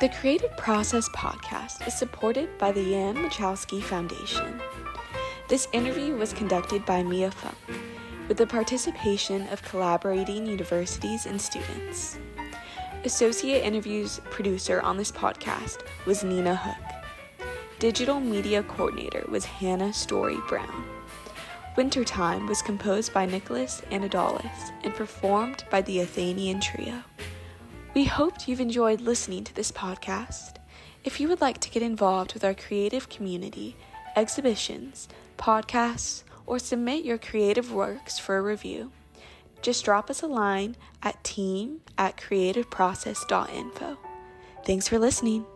The Creative Process podcast is supported by the Jan Michalski Foundation. This interview was conducted by Mia Funk with the participation of collaborating universities and students. Associate interviews producer on this podcast was Nina Hook. Digital media coordinator was Hannah Story Brown. Wintertime was composed by Nicholas Anadolus and performed by the Athenian Trio. We hoped you've enjoyed listening to this podcast. If you would like to get involved with our creative community, exhibitions, podcasts, or submit your creative works for a review, just drop us a line at team at creativeprocess.info. Thanks for listening.